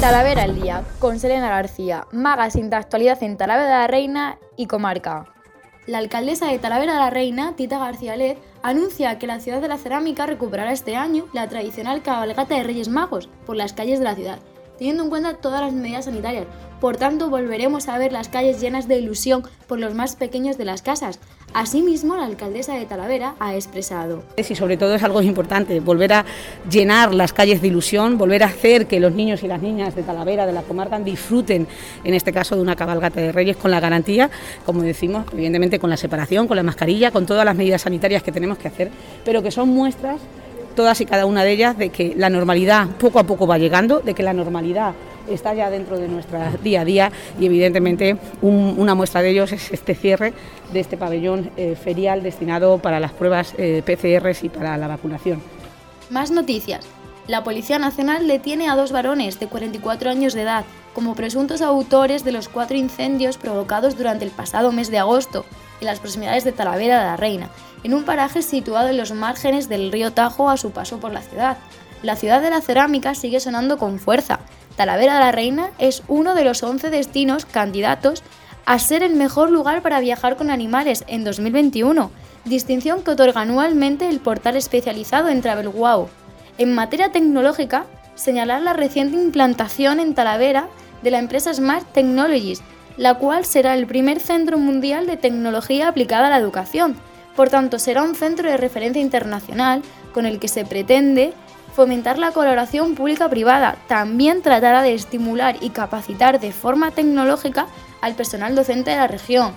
Talavera al día, con Selena García, magazine de actualidad en Talavera de la Reina y comarca. La alcaldesa de Talavera de la Reina, Tita García Led, anuncia que la ciudad de la cerámica recuperará este año la tradicional cabalgata de Reyes Magos por las calles de la ciudad, teniendo en cuenta todas las medidas sanitarias. Por tanto, volveremos a ver las calles llenas de ilusión por los más pequeños de las casas. Asimismo, la alcaldesa de Talavera ha expresado. Y sobre todo es algo importante, volver a llenar las calles de ilusión, volver a hacer que los niños y las niñas de Talavera, de la comarca, disfruten, en este caso, de una cabalgata de Reyes con la garantía, como decimos, evidentemente con la separación, con la mascarilla, con todas las medidas sanitarias que tenemos que hacer, pero que son muestras todas y cada una de ellas de que la normalidad poco a poco va llegando, de que la normalidad está ya dentro de nuestro día a día y evidentemente una muestra de ellos es este cierre de este pabellón eh, ferial destinado para las pruebas eh, PCR y para la vacunación. Más noticias. La Policía Nacional detiene a dos varones de 44 años de edad como presuntos autores de los cuatro incendios provocados durante el pasado mes de agosto en las proximidades de Talavera de la Reina, en un paraje situado en los márgenes del río Tajo a su paso por la ciudad. La ciudad de la cerámica sigue sonando con fuerza. Talavera de la Reina es uno de los 11 destinos candidatos a ser el mejor lugar para viajar con animales en 2021, distinción que otorga anualmente el portal especializado en Travel Wow. En materia tecnológica, señalar la reciente implantación en Talavera de la empresa Smart Technologies, la cual será el primer centro mundial de tecnología aplicada a la educación. Por tanto, será un centro de referencia internacional con el que se pretende fomentar la colaboración pública-privada. También tratará de estimular y capacitar de forma tecnológica al personal docente de la región.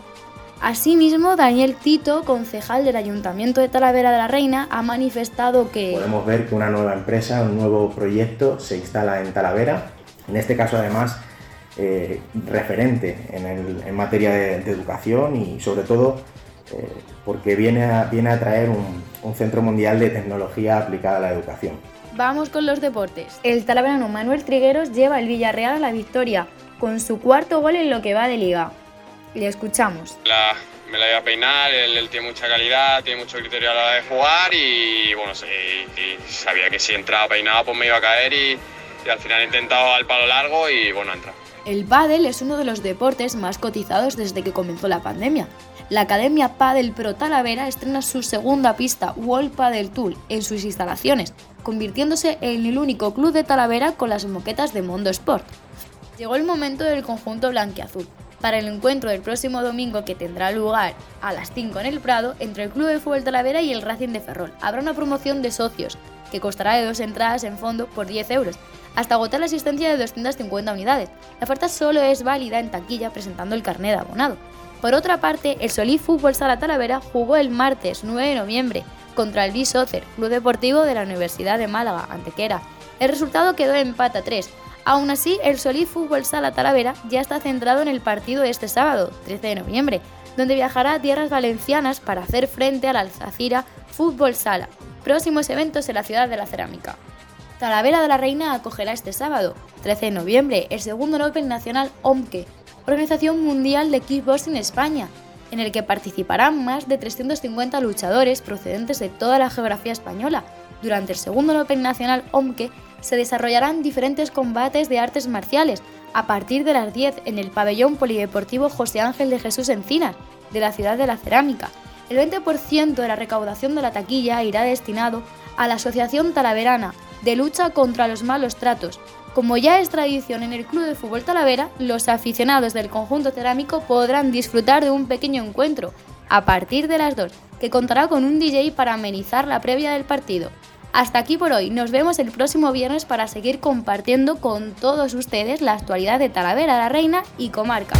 Asimismo, Daniel Tito, concejal del Ayuntamiento de Talavera de la Reina, ha manifestado que... Podemos ver que una nueva empresa, un nuevo proyecto se instala en Talavera. En este caso, además, eh, referente en, materia de, educación y sobre todo eh, porque viene a, viene a traer un, centro mundial de tecnología aplicada a la educación. Vamos con los deportes. El talaverano Manuel Trigueros lleva el Villarreal a la victoria con su cuarto gol en lo que va de liga. Le escuchamos. me la iba a peinar, él, tiene mucha calidad, tiene mucho criterio a la hora de jugar y bueno, sabía que si entraba peinado pues me iba a caer y, y al final he intentado al palo largo y bueno, ha entrado. El pádel es uno de los deportes más cotizados desde que comenzó la pandemia. La Academia Padel Pro Talavera estrena su segunda pista World Padel Tour en sus instalaciones, convirtiéndose en el único club de Talavera con las moquetas de Mondo Sport. Llegó el momento del conjunto blanquiazul para el encuentro del próximo domingo que tendrá lugar a las 5 en el Prado entre el Club de Fútbol Talavera y el Racing de Ferrol. Habrá una promoción de socios que costará de dos entradas en fondo por 10 euros hasta agotar la asistencia de 250 unidades. La oferta solo es válida en taquilla presentando el carnet de abonado. Por otra parte, el Solí Fútbol Sala Talavera jugó el martes 9 de noviembre contra el Bisócer, Club Deportivo de la Universidad de Málaga, Antequera. El resultado quedó empate 3. Aún así, el Solí Fútbol Sala Talavera ya está centrado en el partido de este sábado, 13 de noviembre, donde viajará a tierras valencianas para hacer frente al Alzacira Fútbol Sala. Próximos eventos en la ciudad de la cerámica. Talavera de la Reina acogerá este sábado, 13 de noviembre, el segundo Open Nacional OMKE, Organización Mundial de Kickboxing España, en el que participarán más de 350 luchadores procedentes de toda la geografía española. Durante el segundo Open Nacional OMKE se desarrollarán diferentes combates de artes marciales a partir de las 10 en el pabellón polideportivo José Ángel de Jesús Encinas, de la ciudad de la Cerámica. El 20% de la recaudación de la taquilla irá destinado a la Asociación Talaverana de lucha contra los malos tratos. Como ya es tradición en el Club de Fútbol Talavera, los aficionados del conjunto cerámico podrán disfrutar de un pequeño encuentro a partir de las 2, que contará con un DJ para amenizar la previa del partido. Hasta aquí por hoy, nos vemos el próximo viernes para seguir compartiendo con todos ustedes la actualidad de Talavera la Reina y Comarca.